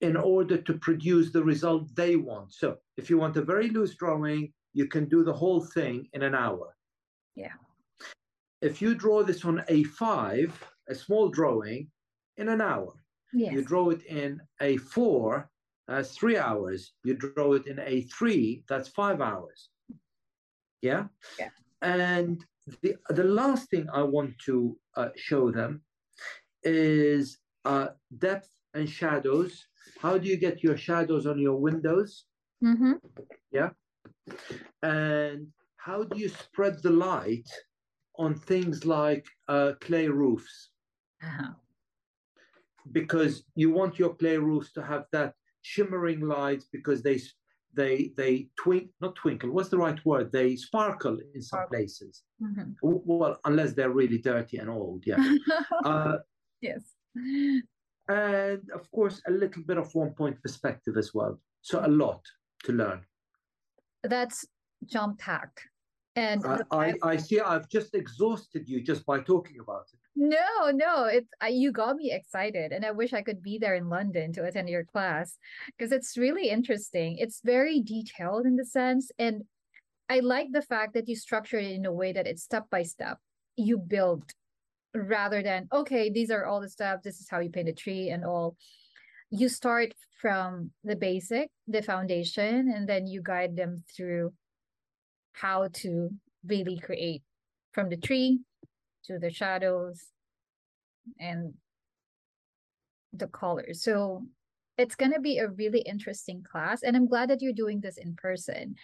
in order to produce the result they want. So if you want a very loose drawing, you can do the whole thing in an hour. Yeah. If you draw this on A5, a small drawing, in an hour. Yes. You draw it in A4, that's three hours. You draw it in A3, that's five hours. Yeah? Yeah. And the, the last thing I want to uh, show them is uh, depth and shadows. How do you get your shadows on your windows? Mm-hmm. Yeah. And how do you spread the light on things like uh, clay roofs? Uh-huh. Because you want your clay roofs to have that shimmering light because they they they twink not twinkle what's the right word? They sparkle in some places. Mhm. Well unless they're really dirty and old yeah. Uh, yes. and of course a little bit of one point perspective as well. So a lot to learn. That's jump packed. And the I, I see i've just exhausted you just by talking about it no, no, it's you got me excited, and I wish I could be there in London to attend your class because it's really interesting. It's very detailed in the sense, and I like the fact that you structure it in a way that it's step by step. You build rather than okay, these are all the steps. This is how you paint a tree and all. You start from the basic, the foundation, and then you guide them through how to really create from the tree to the shadows and the colors. So it's going to be a really interesting class. And I'm glad that you're doing this in person.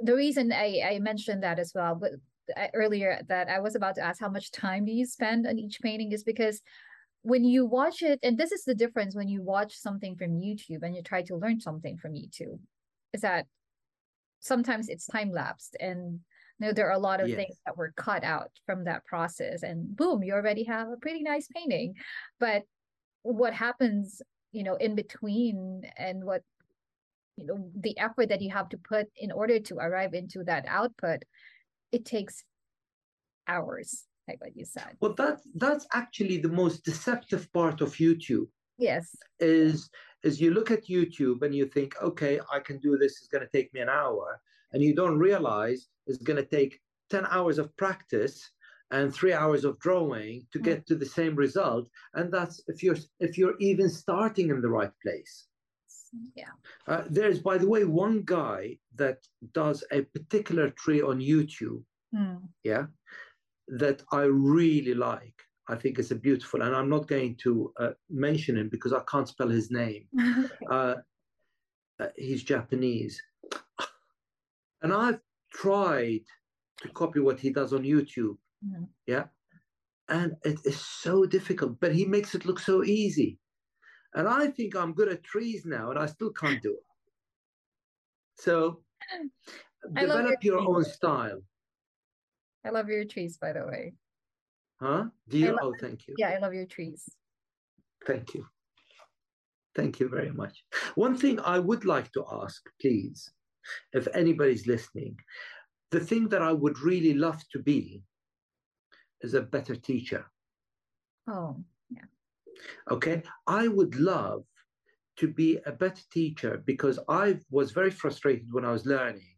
The reason I, I mentioned that as well, but earlier that I was about to ask how much time do you spend on each painting is because when you watch it, and this is the difference when you watch something from YouTube and you try to learn something from YouTube, is that sometimes it's time lapsed and know, there are a lot of Yes. things that were cut out from that process and boom you already have a pretty nice painting but what happens you know in between and what you know the effort that you have to put in order to arrive into that output it takes hours like what you said well that that's actually the most deceptive part of youtube yes is is you look at YouTube and you think, okay, I can do this. It's going to take me an hour, and you don't realize it's going to take ten hours of practice and three hours of drawing to Mm. get to the same result. And that's if you're if you're even starting in the right place. yeah Uh, there's, by the way, one guy that does a particular tree on YouTube, Hmm. yeah, that I really like. I think it's a beautiful, and I'm not going to uh, mention him because I can't spell his name. Uh, uh, he's Japanese. And I've tried to copy what he does on YouTube. Mhm. Yeah. And it is so difficult, but he makes it look so easy. And I think I'm good at trees now, and I still can't do it. So develop your your own style. i love your trees by the way Huh? Do you? Oh, thank you. yeah i love your trees Thank you. Thank you very much. One thing I would like to ask, please, if anybody's listening, the thing that I would really love to be is a better teacher. Oh, yeah. Okay. I would love to be a better teacher because I was very frustrated when I was learning.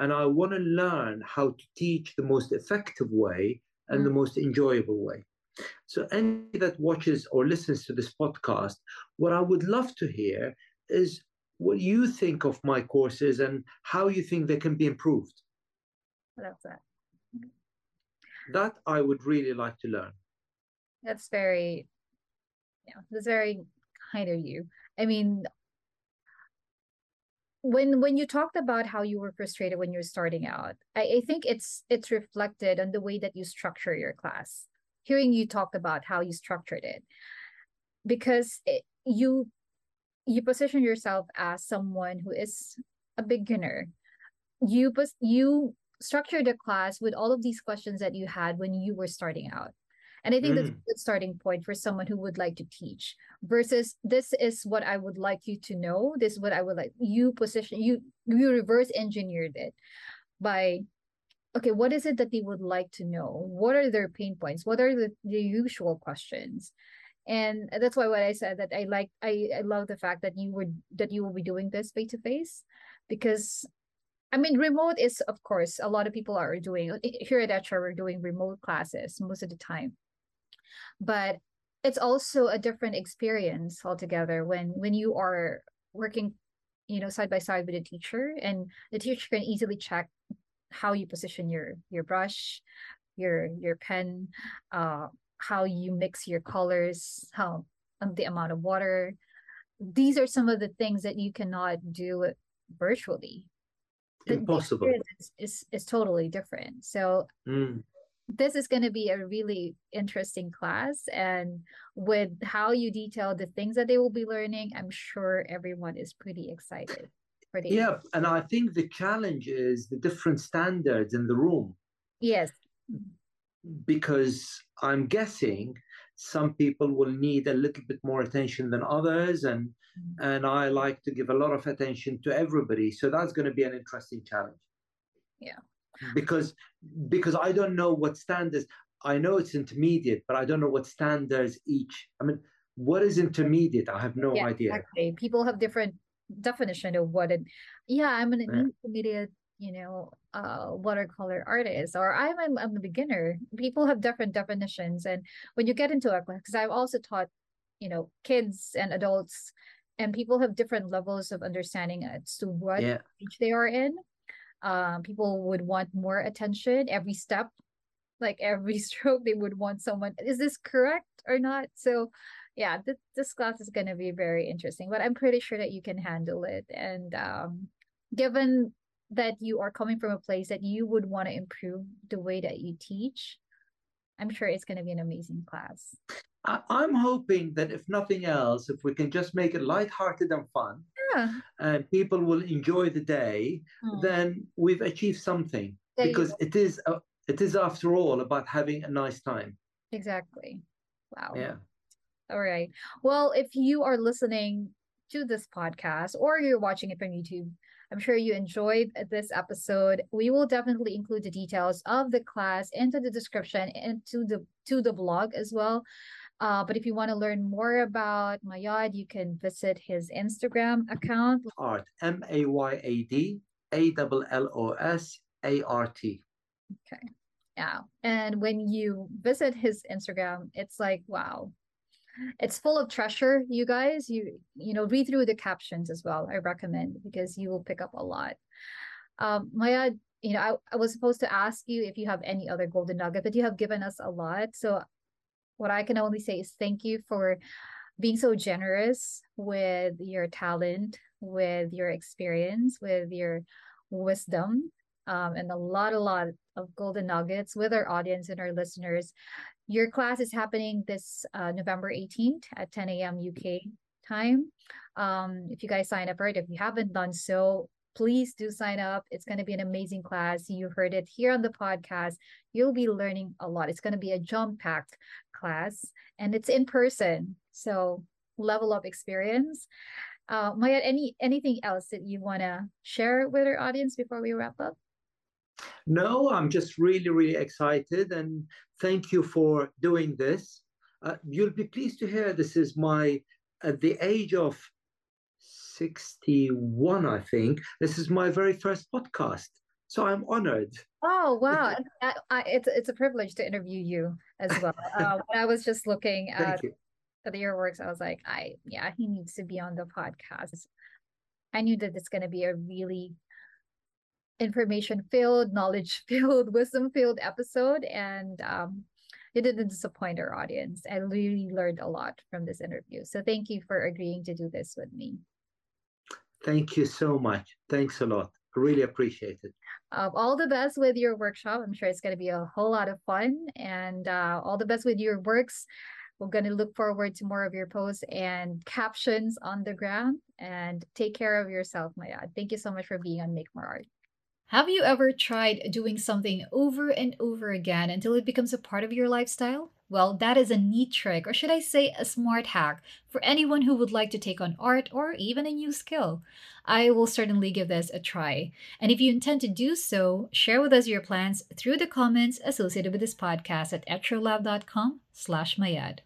And I want to learn how to teach the most effective way and mm. the most enjoyable way. So, any that watches or listens to this podcast, what I would love to hear is what you think of my courses and how you think they can be improved. That's that. That I would really like to learn. That's very, yeah, that's very kind of you. I mean, when when you talked about how you were frustrated when you're starting out, I, I think it's it's reflected on the way that you structure your class. Hearing you talk about how you structured it, because it, you you position yourself as someone who is a beginner. You you structure the class with all of these questions that you had when you were starting out. And I think mm. that's a good starting point for someone who would like to teach versus this is what I would like you to know. This is what I would like you position you you reverse engineered it by okay, what is it that they would like to know? What are their pain points? What are the, the usual questions? And that's why what I said that I like I, I love the fact that you would that you will be doing this face to face because I mean, remote is, of course, a lot of people are doing here at Etchr, we're doing remote classes most of the time. But it's also a different experience altogether when when you are working, you know, side by side with a teacher, and the teacher can easily check how you position your your brush, your your pen, uh, how you mix your colors, how um, the amount of water. These are some of the things that you cannot do virtually. Impossible. is, is totally different. So mm. this is going to be a really interesting class and with how you detail the things that they will be learning i'm sure everyone is pretty excited for the yeah and i think the challenge is the different standards in the room. Yes because i'm guessing some people will need a little bit more attention than others and mm-hmm. and i like to give a lot of attention to everybody so that's going to be an interesting challenge yeah because because i don't know what standards i know it's intermediate but i don't know what standards each i mean what is intermediate i have no yeah, idea exactly. people have different definition of what it yeah i'm an yeah. intermediate you know uh watercolor artist or I'm, I'm i'm a beginner. People have different definitions and when you get into it because i've also taught you know kids and adults and people have different levels of understanding as to what yeah. stage they are in. Um people would want more attention every step. Like every stroke they would want someone is this correct or not? So yeah th- this class is going to be very interesting but i'm pretty sure that you can handle it. And um given that you are coming from a place that you would want to improve the way that you teach, I'm sure it's going to be an amazing class. I'm hoping that if nothing else, if we can just make it lighthearted and fun, yeah. and people will enjoy the day, mm. then we've achieved something. There because it is, a, it is after all about having a nice time. Exactly. Wow. Yeah. All right. Well, if you are listening to this podcast or you're watching it from YouTube, I'm sure you enjoyed this episode. We will definitely include the details of the class into the description and to the to the blog as well. Uh, but if you want to learn more about Mayad, you can visit his Instagram account. Art M A Y A D A L L O S A R T. Okay. Yeah. And when you visit his Instagram, it's like, wow, it's full of treasure you guys. You you know read through the captions as well i recommend because you will pick up a lot. Um maya you know I, I was supposed to ask you if you have any other golden nugget but you have given us a lot. So what i can only say is thank you for being so generous with your talent with your experience with your wisdom um, and a lot a lot of golden nuggets with our audience and our listeners your class is happening this uh, November 18th at 10 a.m. UK time. Um, if you guys sign up it, if you haven't done so, please do sign up. It's going to be an amazing class. You heard it here on the podcast. You'll be learning a lot. It's going to be a jump packed class and it's in person. So level of experience. Uh, Maya, any anything else that you want to share with our audience before we wrap up? No, I'm just really, really excited, and thank you for doing this. Uh, you'll be pleased to hear this is my at the age of 61, I think. This is my very first podcast. So I'm honored. Oh wow! I, I, it's it's a privilege to interview you as well. Uh, I was just looking at, the your works, I was like, I yeah, he needs to be on the podcast. I knew that it's going to be a really information filled, knowledge filled, wisdom filled episode, and um, you didn't disappoint our audience. I really learned a lot from this interview. So thank you for agreeing to do this with me. Thank you so much. Thanks a lot. Really appreciate it. Um, all the best with your workshop. I'm sure it's going to be a whole lot of fun, and uh, all the best with your works. We're going to look forward to more of your posts and captions on the ground. And take care of yourself, Maya. Thank you so much for being on Make More Art. Have you ever tried doing something over and over again until it becomes a part of your lifestyle? Well, that is a neat trick, or should I say a smart hack, for anyone who would like to take on art or even a new skill. I will certainly give this a try. And if you intend to do so, share with us your plans through the comments associated with this podcast at etchrlab.com slash mayad.